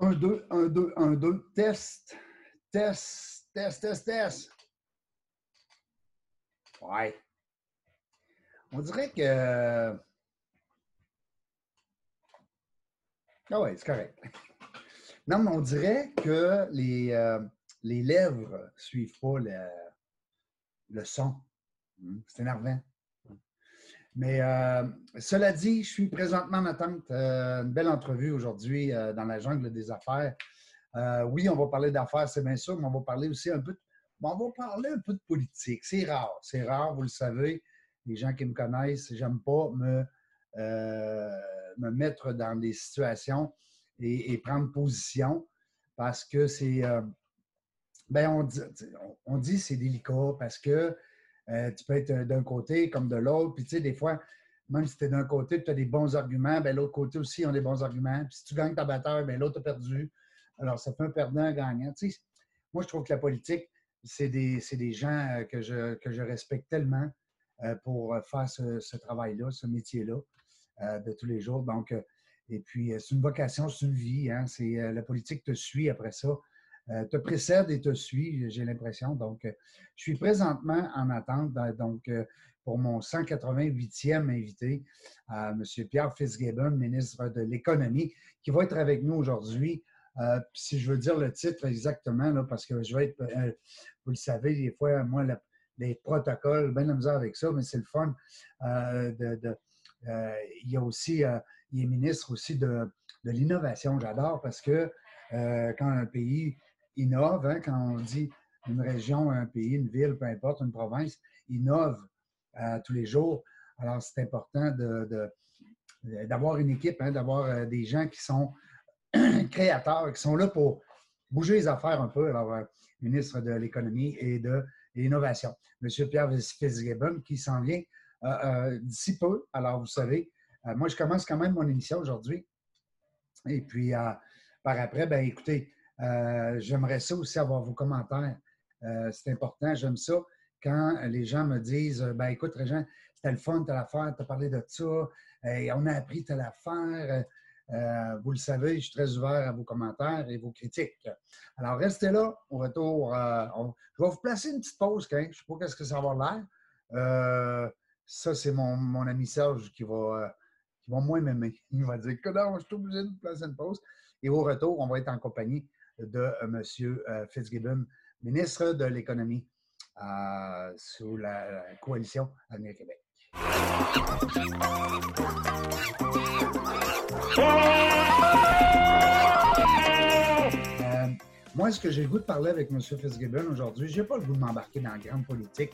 Un, deux, un, deux, un, deux. Test, test, test, test, test. Ouais. On dirait que. Ah ouais, c'est correct. Non, mais on dirait que les, euh, les lèvres ne suivent pas le, le son. Hmm, c'est énervant. Mais euh, cela dit, je suis présentement en attente. Euh, une belle entrevue aujourd'hui euh, dans la jungle des affaires. oui, on va parler d'affaires, c'est bien sûr, mais on va parler aussi un peu de, on va parler un peu de politique. C'est rare, c'est rare, vous le savez. Les gens qui me connaissent, j'aime pas me, me mettre dans des situations et, prendre position parce que c'est. ben on dit, on dit c'est délicat parce que euh, tu peux être euh, d'un côté comme de l'autre. Puis, tu sais, des fois, même si tu es d'un côté, tu as des bons arguments, ben l'autre côté aussi a des bons arguments. Puis, si tu gagnes ta bataille, ben l'autre a perdu. Alors, ça fait un perdant-gagnant. Tu sais, moi, je trouve que la politique, c'est des, des, gens euh, que je, que je respecte tellement pour faire ce, travail-là, ce métier-là de tous les jours. Donc, et puis, c'est une vocation, c'est une vie. Hein? C'est, la politique te suit après ça. Euh, te précède et te suit, j'ai l'impression. Donc, euh, je suis présentement en attente donc, euh, pour mon 188e invité, M. Pierre Fitzgibbon, ministre de l'Économie, qui va être avec nous aujourd'hui. si je veux dire le titre exactement, là, parce que je vais être, vous le savez, des fois, moi, les protocoles, bien la misère avec ça, mais c'est le fun. de, il y a aussi, il est ministre aussi de, de l'innovation. J'adore parce que quand un pays innove, hein, quand on dit une région, un pays, une ville, peu importe, une province, innove euh, tous les jours. Alors, c'est important d'avoir une équipe, hein, d'avoir euh, des gens qui sont créateurs, qui sont là pour bouger les affaires un peu. Alors, euh, ministre de l'Économie et de l'Innovation, M. Pierre Fitzgibbon, qui s'en vient d'ici peu. Alors, vous savez, moi, je commence quand même mon émission aujourd'hui. Et puis, par après, ben écoutez, j'aimerais ça aussi avoir vos commentaires. Euh, c'est important. J'aime ça quand les gens me disent ben écoute, Régent, c'était le fun, telle affaire, tu as parlé de ça, et on a appris telle affaire. Euh, vous le savez, je suis très ouvert à vos commentaires et vos critiques. Alors, restez là. Au retour, je vais vous placer une petite pause. Hein. Je ne sais pas ce que ça va avoir l'air. ça, c'est mon, mon, ami Serge qui va, qui va moins m'aimer. Il va dire que non, je suis obligé de placer une pause. Et au retour, on va être en compagnie de euh, M. Euh, Fitzgibbon, ministre de l'Économie euh, sous la coalition Avenir Québec. moi, ce que j'ai le goût de parler avec M. Fitzgibbon aujourd'hui, je n'ai pas le goût de m'embarquer dans la grande politique,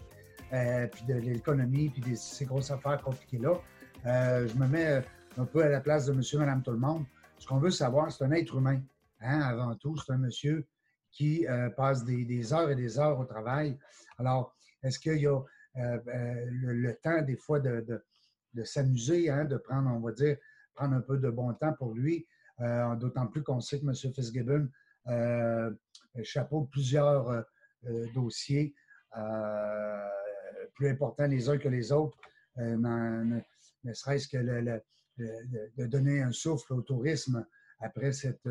puis de l'économie, puis de ces grosses affaires compliquées-là. je me mets un peu à la place de monsieur, madame, tout le monde. Ce qu'on veut savoir, c'est un être humain. Hein, avant tout, c'est un monsieur qui euh, passe des, heures et des heures au travail. Alors, est-ce qu'il y a euh, euh, le, temps, des fois, de, s'amuser, hein, de prendre, on va dire, prendre un peu de bon temps pour lui, d'autant plus qu'on sait que M. Fitzgibbon chapeau plusieurs dossiers plus importants les uns que les autres, ne, serait-ce que de donner un souffle au tourisme après cette,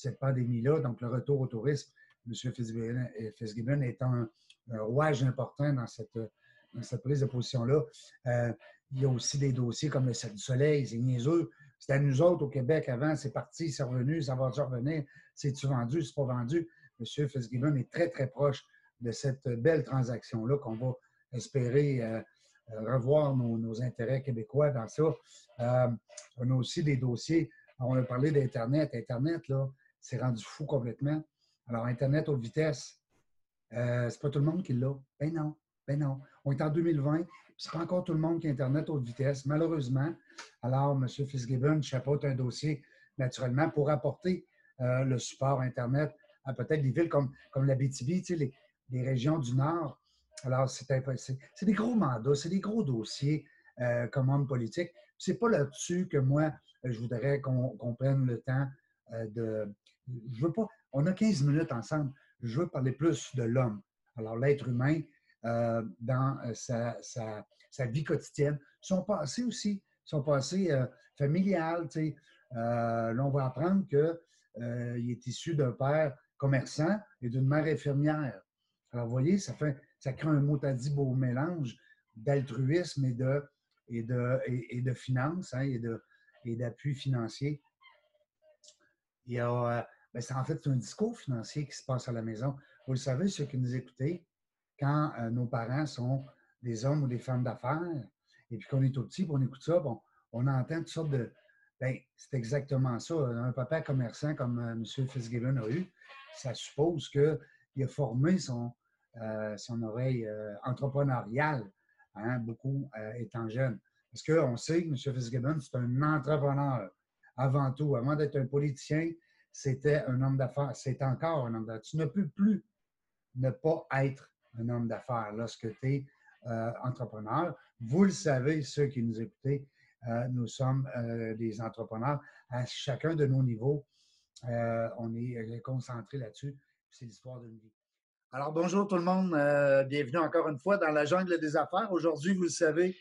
cette pandémie-là, donc le retour au tourisme, M. Fitzgibbon est un, rouage important dans cette, cette prise de position-là. Euh, il y a aussi des dossiers comme le 7 du Soleil, c'est niaiseux. C'était à nous autres au Québec avant, c'est parti, c'est revenu, ça va revenir. C'est-tu vendu, c'est pas vendu? M. Fitzgibbon est très, très proche de cette belle transaction-là qu'on va espérer euh, euh, revoir nos, intérêts québécois dans ça. on a aussi des dossiers, on a parlé d'Internet. Internet, là, c'est rendu fou complètement. Alors, Internet haute vitesse, euh, c'est pas tout le monde qui l'a. Ben non, ben non. On est en 2020, c'est pas encore tout le monde qui a Internet haute vitesse, malheureusement. Alors, M. Fitzgibbon chapeaute un dossier, naturellement, pour apporter euh, le support Internet à peut-être des villes comme, comme la BTB, les, les régions du Nord. Alors, c'est des gros mandats, c'est des gros dossiers euh, comme homme politique. C'est pas là-dessus que moi, je voudrais qu'on prenne le temps de, je veux pas, on a 15 minutes ensemble, je veux parler plus de l'homme. Alors, l'être humain, euh, dans euh, sa, vie quotidienne, son passé aussi, son passé familial. là, on va apprendre que euh, il est issu d'un père commerçant et d'une mère infirmière. Alors, vous voyez, ça, fait, ça crée un mot à dit beau mélange d'altruisme et de, et de, et, de finances hein, et, et d'appui financier. Il y a, ben, c'est en fait un discours financier qui se passe à la maison. Vous le savez, ceux qui nous écoutez, quand nos parents sont des hommes ou des femmes d'affaires, et puis qu'on est tout petit, on écoute ça, bon, on entend toutes sortes de. Bien, c'est exactement ça. Un papa commerçant comme euh, M. Fitzgibbon a eu, ça suppose qu'il a formé son, euh, son oreille euh, entrepreneuriale, hein, beaucoup étant jeune. Parce qu'on sait que M. Fitzgibbon, c'est un entrepreneur avant tout. Avant d'être un politicien, c'était un homme d'affaires. C'est encore un homme d'affaires. Tu ne peux plus ne pas être un homme d'affaires lorsque tu es entrepreneur. Vous le savez, ceux qui nous écoutez, euh, nous sommes euh, des entrepreneurs à chacun de nos niveaux. Euh, on est concentré là-dessus. C'est l'histoire d'une vie. Alors, bonjour tout le monde. bienvenue encore une fois dans la jungle des affaires. Aujourd'hui, vous le savez,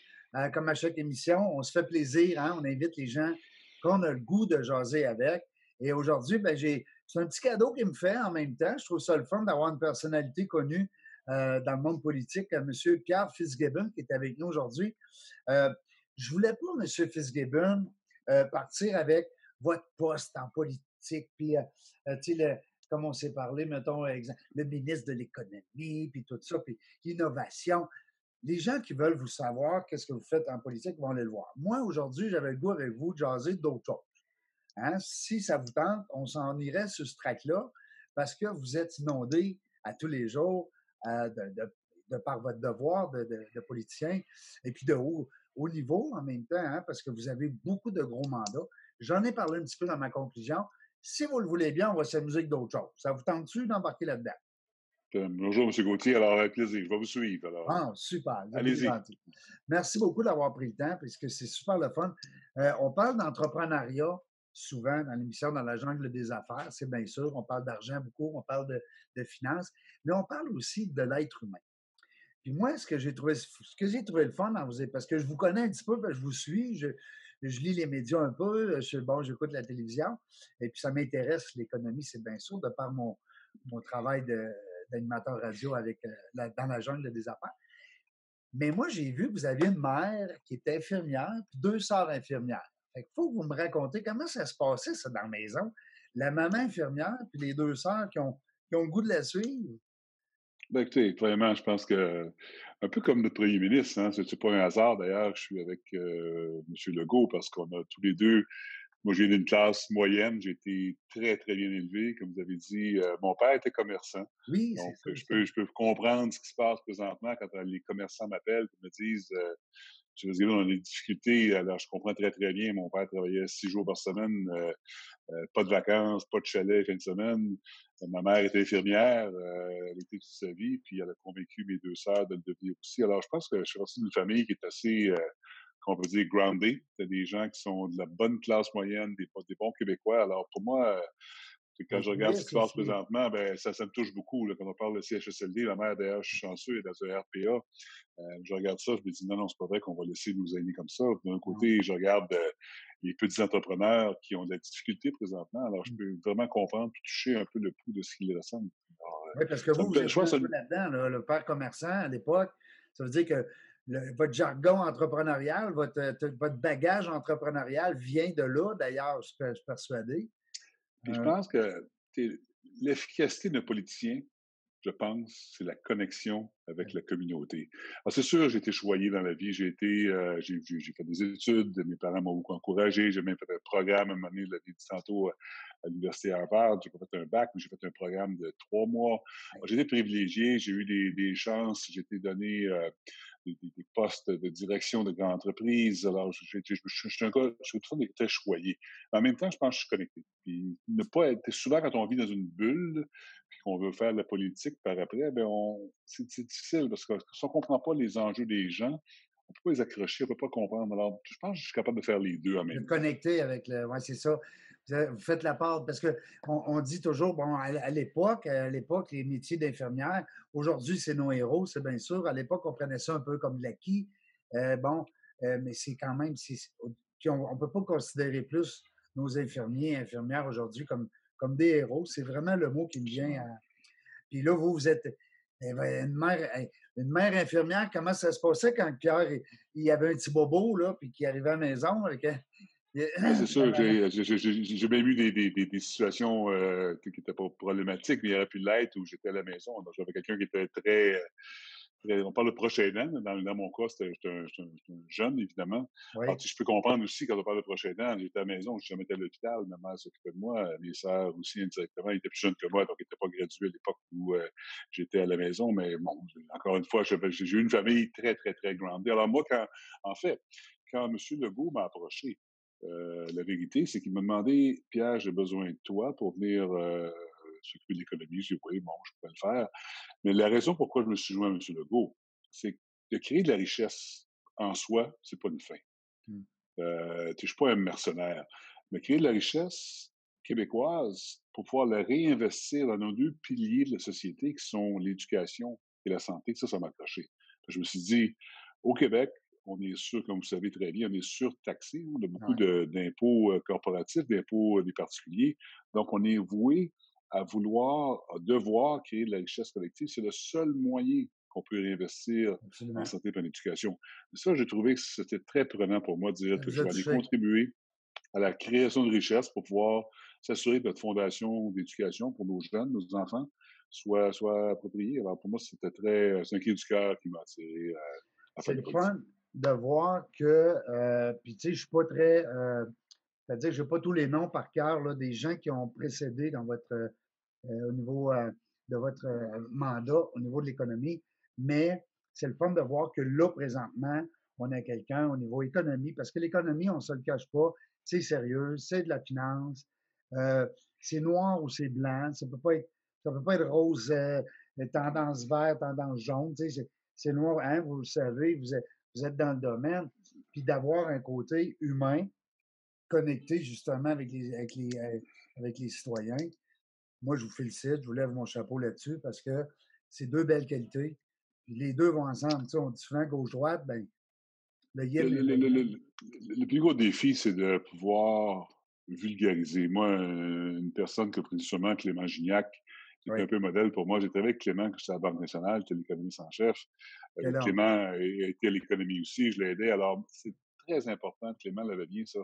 comme à chaque émission, on se fait plaisir. Hein. On invite les gens qu'on a le goût de jaser avec. Et aujourd'hui, ben, c'est un petit cadeau qu'il me fait en même temps. Je trouve ça le fun d'avoir une personnalité connue dans le monde politique, M. Pierre Fitzgibbon, qui est avec nous aujourd'hui. Je voulais pas, M. Fitzgibbon, euh, partir avec votre poste en politique, puis, euh, euh, tu sais, comme on s'est parlé, mettons, le ministre de l'économie, puis tout ça, puis l'innovation. Les gens qui veulent vous savoir qu'est-ce que vous faites en politique vont aller le voir. Moi, aujourd'hui, j'avais le goût avec vous de jaser d'autres choses. Hein? Si ça vous tente, on s'en irait sur ce track-là parce que vous êtes inondé à tous les jours de, par votre devoir de, politicien et puis de haut, au niveau en même temps, hein, parce que vous avez beaucoup de gros mandats. J'en ai parlé un petit peu dans ma conclusion. Si vous le voulez bien, on va s'amuser avec d'autres choses. Ça vous tente-tu d'embarquer là-dedans? Bonjour, M. Gauthier. Alors, avec plaisir. Je vais vous suivre. Alors. Ah, super. Allez-y. Merci beaucoup d'avoir pris le temps, puisque c'est super le fun. Euh, on parle d'entrepreneuriat souvent dans l'émission Dans la jungle des affaires, c'est bien sûr. On parle d'argent beaucoup, on parle de, de finances, mais on parle aussi de l'être humain. Puis moi, ce que j'ai trouvé, ce que j'ai trouvé le fun dans vous, parce que je vous connais un petit peu, je vous suis, je, lis les médias un peu, je, bon, j'écoute la télévision, et puis ça m'intéresse, l'économie, c'est bien sûr, de par mon, mon travail d'animateur radio avec, euh, dans la jungle des affaires. Mais moi, j'ai vu que vous aviez une mère qui était infirmière, puis deux sœurs infirmières. Fait faut que vous me racontiez comment ça se passait, ça, dans la maison. La maman infirmière, puis les deux sœurs qui ont, qui ont le goût de la suivre. Ben, écoutez, vraiment, je pense que, un peu comme notre premier ministre, hein, c'est pas un hasard d'ailleurs, je suis avec euh, M. Legault parce qu'on a tous les deux, moi j'ai une classe moyenne, j'ai été très, très bien élevé. Comme vous avez dit, euh, mon père était commerçant. Oui, Donc, je, peux, je peux comprendre ce qui se passe présentement quand les commerçants m'appellent et me disent euh, je veux dire, on a des difficultés. Alors, je comprends très, très bien. Mon père travaillait six jours par semaine, euh, euh, pas de vacances, pas de chalet fin de semaine. Ma mère était infirmière, euh, elle était toute sa vie, puis elle a convaincu mes deux sœurs de le devenir aussi. Alors, je pense que je suis aussi d'une famille qui est assez, qu'on peut dire, grounded. C'est des gens qui sont de la bonne classe moyenne, des, des bons Québécois. Alors, pour moi, quand je regarde ce qui se passe présentement, ben, ça, ça me touche beaucoup. Là, quand on parle de CHSLD, la mère, d'ailleurs, je suis chanceux, est dans un RPA. Euh, je regarde ça, je me dis non, non, c'est pas vrai qu'on va laisser nos aînés comme ça. D'un côté, je regarde euh, les petits entrepreneurs qui ont de la difficulté présentement. Alors, je mmh. peux vraiment comprendre, toucher un peu le pouls de ce qu'ils ressentent. Euh, oui, parce que vous, vous êtes là-dedans, le père commerçant à l'époque. Ça veut dire que votre jargon entrepreneurial, votre, votre bagage entrepreneurial vient de là, d'ailleurs, je suis persuadé. Puis je pense que l'efficacité d'un politicien, je pense, c'est la connexion avec la communauté. Alors, c'est sûr, j'ai été choyé dans la vie. J'ai été, euh, j'ai, fait des études. Mes parents m'ont beaucoup encouragé. J'ai même fait un programme à un moment donné, dit tantôt, à l'université Harvard. J'ai pas fait un bac, mais j'ai fait un programme de trois mois. J'ai été privilégié. J'ai eu des, des chances. J'ai été donné euh, des, des, postes de direction de grandes entreprises. Alors, je, je, je, suis un gars, je suis très choyé. En même temps, je pense que je suis connecté. Puis, ne pas être, souvent quand on vit dans une bulle, puis qu'on veut faire de la politique par après, ben on, c'est, difficile parce que si on ne comprend pas les enjeux des gens, on ne peut pas les accrocher, on ne peut pas comprendre. Alors, je pense que je suis capable de faire les deux en même temps. Connecter avec le. Oui, c'est ça. Vous faites la part, parce qu'on on dit toujours, bon, à l'époque, à l'époque, les métiers d'infirmière, aujourd'hui, c'est nos héros, c'est bien sûr. À l'époque, on prenait ça un peu comme l'acquis. Euh, bon, euh, mais c'est quand même, on ne peut pas considérer plus nos infirmiers et infirmières aujourd'hui comme, comme des héros. C'est vraiment le mot qui me vient. Puis là, vous, vous êtes eh ben, une mère, une mère infirmière. Comment ça se passait quand Pierre, il avait un petit bobo, là, puis qu'il arrivait à la maison? C'est sûr, j'ai même eu des, des, des, situations euh, qui n'étaient pas problématiques, mais il aurait pu l'être où j'étais à la maison. J'avais quelqu'un qui était très, on parle de proche aidant. Dans, dans mon cas, j'étais un, jeune, évidemment. Alors, je peux comprendre aussi, quand on parle de proche aidant, j'étais à la maison, je jamais été à l'hôpital, ma mère s'occupait de moi, mes sœurs aussi indirectement, ils étaient plus jeunes que moi, donc ils n'étaient pas gradués à l'époque où euh, j'étais à la maison. Mais bon, encore une fois, j'ai eu une famille très, très, très grande. Alors moi, quand, en fait, quand M. Legault m'a approché, euh, la vérité, c'est qu'il m'a demandé, Pierre, j'ai besoin de toi pour venir euh, s'occuper de l'économie. J'ai dit, oui, bon, je peux le faire. Mais la raison pourquoi je me suis joint à M. Legault, c'est de créer de la richesse en soi, c'est pas une fin. Mmh. Euh, je suis pas un mercenaire. Mais créer de la richesse québécoise pour pouvoir la réinvestir dans nos deux piliers de la société qui sont l'éducation et la santé, ça, ça m'a accroché. Je me suis dit, au Québec, on est sûr, comme vous savez très bien, on est surtaxé. On a beaucoup d'impôts euh, corporatifs, d'impôts euh, des particuliers. Donc, on est voué à vouloir, à devoir créer de la richesse collective. C'est le seul moyen qu'on peut réinvestir en santé et en éducation. ça, j'ai trouvé que c'était très prenant pour moi de dire que je vais aller contribuer à la création de richesse pour pouvoir s'assurer que notre fondation d'éducation pour nos jeunes, nos enfants, soit, soit appropriée. Alors, pour moi, c'était très. C'est un cri du cœur qui m'a attiré à, C'est le de voir que. Euh, puis, tu sais, je suis pas très. Euh, c'est-à-dire que je n'ai pas tous les noms par cœur là, des gens qui ont précédé dans votre, euh, au niveau de votre mandat, au niveau de l'économie, mais c'est le fun de voir que là, présentement, on a quelqu'un au niveau économie, parce que l'économie, on ne se le cache pas, c'est sérieux, c'est de la finance, c'est noir ou c'est blanc, ça ne peut pas être, ça peut pas être rose, tendance vert, tendance jaune, c'est noir, hein, vous le savez, vous êtes, vous êtes dans le domaine, puis d'avoir un côté humain, connecté justement avec les, avec les, euh, avec les citoyens. Moi, je vous félicite, je vous lève mon chapeau là-dessus parce que c'est deux belles qualités. Puis les deux vont ensemble. Tu sais, on dit souvent gauche-droite, ben, le, le, plus gros défi, c'est de pouvoir vulgariser. Moi, une personne que précisément Clément Gignac, qui un peu modèle pour moi. J'étais avec Clément, qui est à la Banque nationale, j'étais l'économiste en chef. Euh, Clément a été à l'économie aussi, je l'ai aidé. Alors, c'est très important, Clément l'avait bien ça,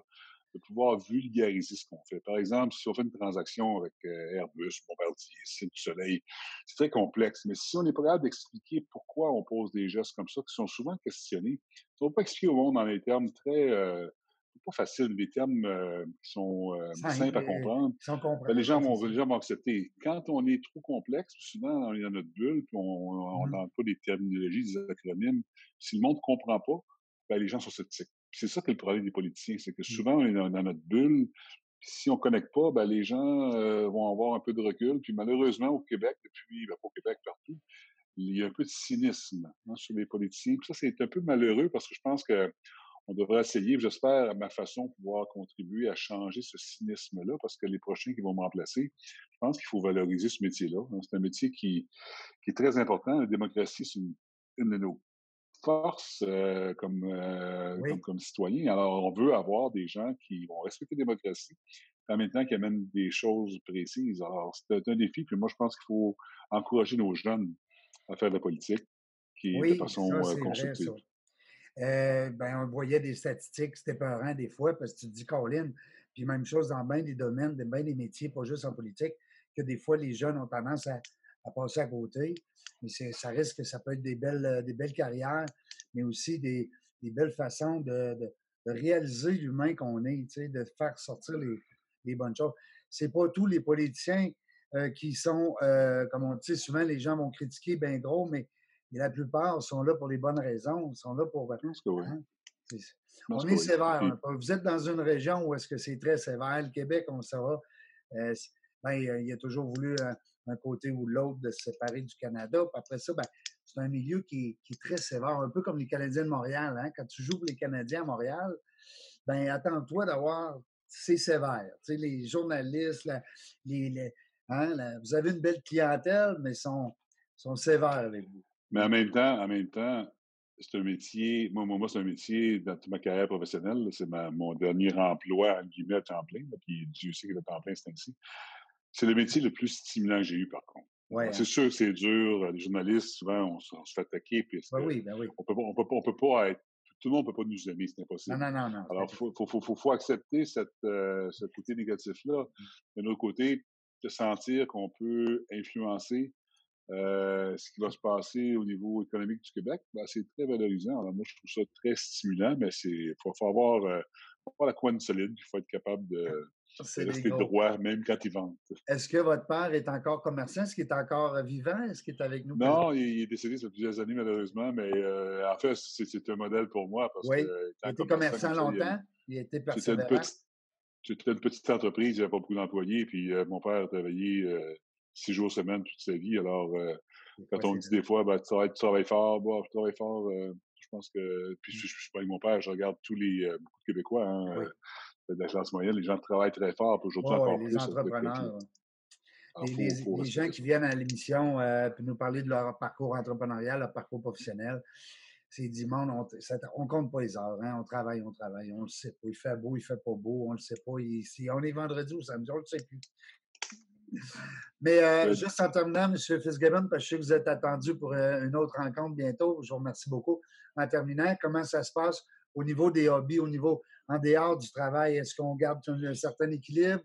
de pouvoir vulgariser ce qu'on fait. Par exemple, si on fait une transaction avec euh, Airbus, Bombardier, Cine du Soleil, c'est très complexe. Mais si on n'est pas capable d'expliquer pourquoi on pose des gestes comme ça, qui sont souvent questionnés, on ne va pas expliquer au monde dans des termes très euh, pas faciles, des termes euh, qui sont simples à comprendre. Ben, les, gens vont, les gens vont accepter. Quand on est trop complexe, souvent on est dans notre bulle, puis on n'a mmh pas des terminologies, des acronymes. Si le monde ne comprend pas, ben, les gens sont sceptiques c'est ça que le problème des politiciens, c'est que mmh. souvent, on est dans, notre bulle. Si on ne connecte pas, ben, les gens euh, vont avoir un peu de recul. Puis malheureusement, au Québec, depuis, ben, pas au Québec, partout, il y a un peu de cynisme hein, sur les politiciens. Puis ça, c'est un peu malheureux parce que je pense que on devrait essayer, j'espère, à ma façon, pouvoir contribuer à changer ce cynisme-là, parce que les prochains qui vont me remplacer, je pense qu'il faut valoriser ce métier-là. Hein. C'est un métier qui, qui, est très important. La démocratie, c'est une, une, de nos force euh, comme, euh, comme, comme, citoyen. Alors, on veut avoir des gens qui vont respecter la démocratie, en même temps qui amènent des choses précises. Alors, c'est un défi. Puis moi, je pense qu'il faut encourager nos jeunes à faire de la politique qui de façon euh, constructive. Ben, on voyait des statistiques, c'était peurant des fois, parce que tu te dis, Colin, puis même chose dans bien des domaines, dans bien des métiers, pas juste en politique, que des fois, les jeunes ont tendance à, passer à côté. Mais ça risque que ça peut être des belles, euh, des belles carrières, mais aussi des, belles façons de, réaliser l'humain qu'on est, de faire sortir les, bonnes choses. C'est pas tous les politiciens euh, qui sont, euh, comme on dit souvent, les gens vont critiquer bien gros, mais la plupart sont là pour les bonnes raisons. Ils sont là pour. Hein, on est sévère. Vous êtes dans une région où est-ce que c'est très sévère. Le Québec, on saura. Euh, ben, il a toujours voulu d'un côté ou l'autre de se séparer du Canada. Puis après ça, ben, c'est un milieu qui est, très sévère, un peu comme les Canadiens de Montréal. Hein? Quand tu joues pour les Canadiens à Montréal, ben attends-toi d'avoir. C'est sévère. Tu sais, les journalistes, les, hein, vous avez une belle clientèle, mais ils sont, sont sévères avec vous. Mais en même temps, en même temps, c'est un métier, moi, moi, c'est un métier dans toute ma carrière professionnelle, c'est mon dernier emploi, en guillemets, à temps plein, puis Dieu sait que le temps plein, c'est ainsi c'est le métier le plus stimulant que j'ai eu, par contre. Ouais, C'est sûr que c'est dur. Les journalistes, souvent, on, se on se fait attaquer. Puis Ben oui, ben oui. on peut on peut on peut pas être. Tout le monde ne peut pas nous aimer, c'est impossible. Non, non, non, non. Alors, il faut, faut, faut, faut, faut accepter cette, euh, ce côté négatif-là. D'un autre côté, de sentir qu'on peut influencer euh, ce qui va se passer au niveau économique du Québec, ben, c'est très valorisant. Alors, moi, je trouve ça très stimulant, mais il faut, faut avoir, euh, faut avoir la couenne solide. Il faut être capable de, C'est rester droit, même quand il vente. Est-ce que votre père est encore commerçant? Est-ce qu'il est encore euh, vivant? Est-ce qu'il est avec nous? Non, il, il est décédé ça fait plusieurs années, malheureusement, mais euh, en fait, c'est c'est un modèle pour moi parce Oui. que. Il été commerçant il longtemps. Il a été C'était une persévérant. une petite entreprise, il n'y avait pas beaucoup d'employés, puis mon père a travaillé euh, six jours semaine toute sa vie. Alors, euh, quand Ouais, on dit des fois, ben, tu, travailles, tu travailles fort, bon, je travaille fort, euh, je pense que. Puis, je, je suis pas avec mon père, je regarde tous les. euh, beaucoup de Québécois, hein, de la classe moyenne, les gens travaillent très fort, puis aujourd'hui Ouais, encore les plus. entrepreneurs. Les, les- les gens qui viennent à l'émission euh, puis nous parler de leur parcours entrepreneurial, leur parcours professionnel, c'est du monde, on, on compte pas les heures, hein, on travaille, on travaille, on le sait pas. Il fait beau, il fait pas beau, on le sait pas. Il- si on est vendredi ou samedi, on le sait plus. Mais euh, juste en terminant, M. Fitzgibbon, parce que je sais que vous êtes attendu pour euh, une autre rencontre bientôt, je vous remercie beaucoup. En terminant, comment ça se passe au niveau des hobbies, au niveau en dehors du travail? Est-ce qu'on garde un, un certain équilibre?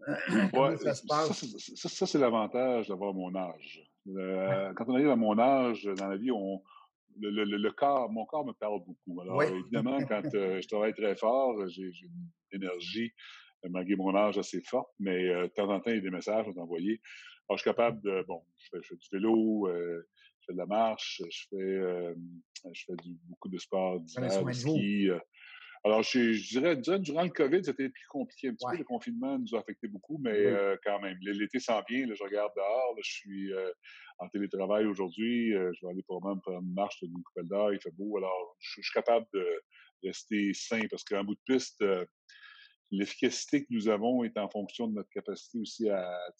comment Ouais, ça se passe? c'est- ça, ça, c'est l'avantage d'avoir mon âge. Quand on arrive à mon âge dans la vie, on, le, le- le- le corps, mon corps me parle beaucoup. Alors, Oui. évidemment, quand euh, je travaille très fort, j'ai une énergie, malgré mon âge, assez forte, mais euh, de temps en temps, il y a des messages à t'envoyer. Alors, je suis capable de, bon, je fais, je fais du vélo, euh, je fais de la marche, je fais, euh, je fais du, beaucoup de sport d'hiver, du ski. euh. alors, je, je dirais, dirais, durant le COVID, c'était plus compliqué un petit Ouais. peu. Le confinement nous a affecté beaucoup, mais euh, quand même. L'été s'en vient, là, je regarde dehors, là, je suis euh, en télétravail aujourd'hui, euh, je vais aller probablement me faire une marche d'une coupelle d'heure, il fait beau, alors je, je suis capable de rester sain parce qu'en bout de piste, euh, l'efficacité que nous avons est en fonction de notre capacité aussi à, à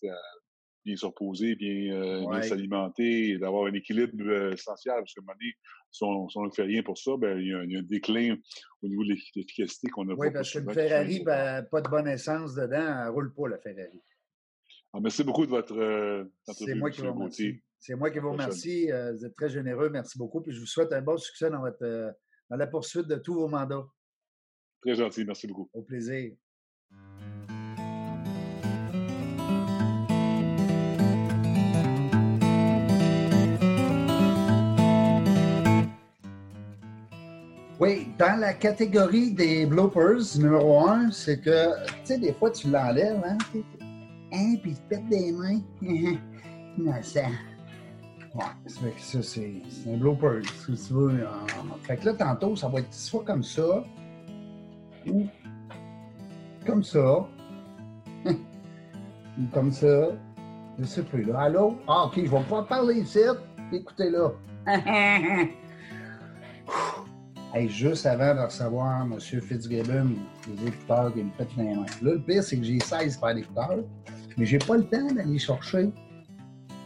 bien se reposer, bien, euh, bien Ouais. s'alimenter et d'avoir un équilibre euh, essentiel. Parce qu'à un moment donné, si on si on ne fait rien pour ça, ben, il, y a, un- il y a un déclin au niveau de l'effi- l'efficacité qu'on n'a Oui, pas. parce qui fait Ferrari, ben, pas de bonne essence dedans, elle roule pas, la Ferrari. Ah, merci beaucoup de votre euh, C'est moi qui vous remercie. C'est moi qui vous remercie. Vous êtes très généreux. Merci beaucoup. Puis je vous souhaite un bon succès dans, votre, euh, dans la poursuite de tous vos mandats. Très gentil, merci beaucoup. Au plaisir. Oui, dans la catégorie des bloopers, numéro un, c'est que, tu sais, des fois, tu l'enlèves, hein, hein, puis il te pète des mains. Innocent. Ouais, fait que ça, c'est c'est un blooper, si tu veux. euh, Fait que là, tantôt, ça va être soit comme ça, ou comme ça, ou comme ça. Je sais plus, là. Allô? Ah, OK, je vais pas parler ici. Écoutez, là. Hey, juste avant de recevoir M. Fitzgibbon, les écouteurs qui me pètent les mains. Là, le pire, c'est que j'ai 16 paires d'écouteurs, mais j'ai pas le temps d'aller chercher.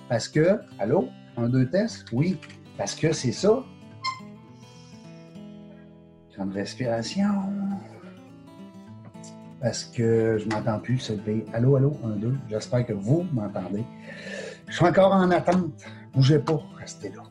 Parce que, allô? Un, deux tests? Oui. Parce que c'est ça. Grande respiration. Parce que je m'entends plus, c'est le pire. Allô, allô? Un, deux. J'espère que vous m'entendez. Je suis encore en attente. Bougez pas. Restez là.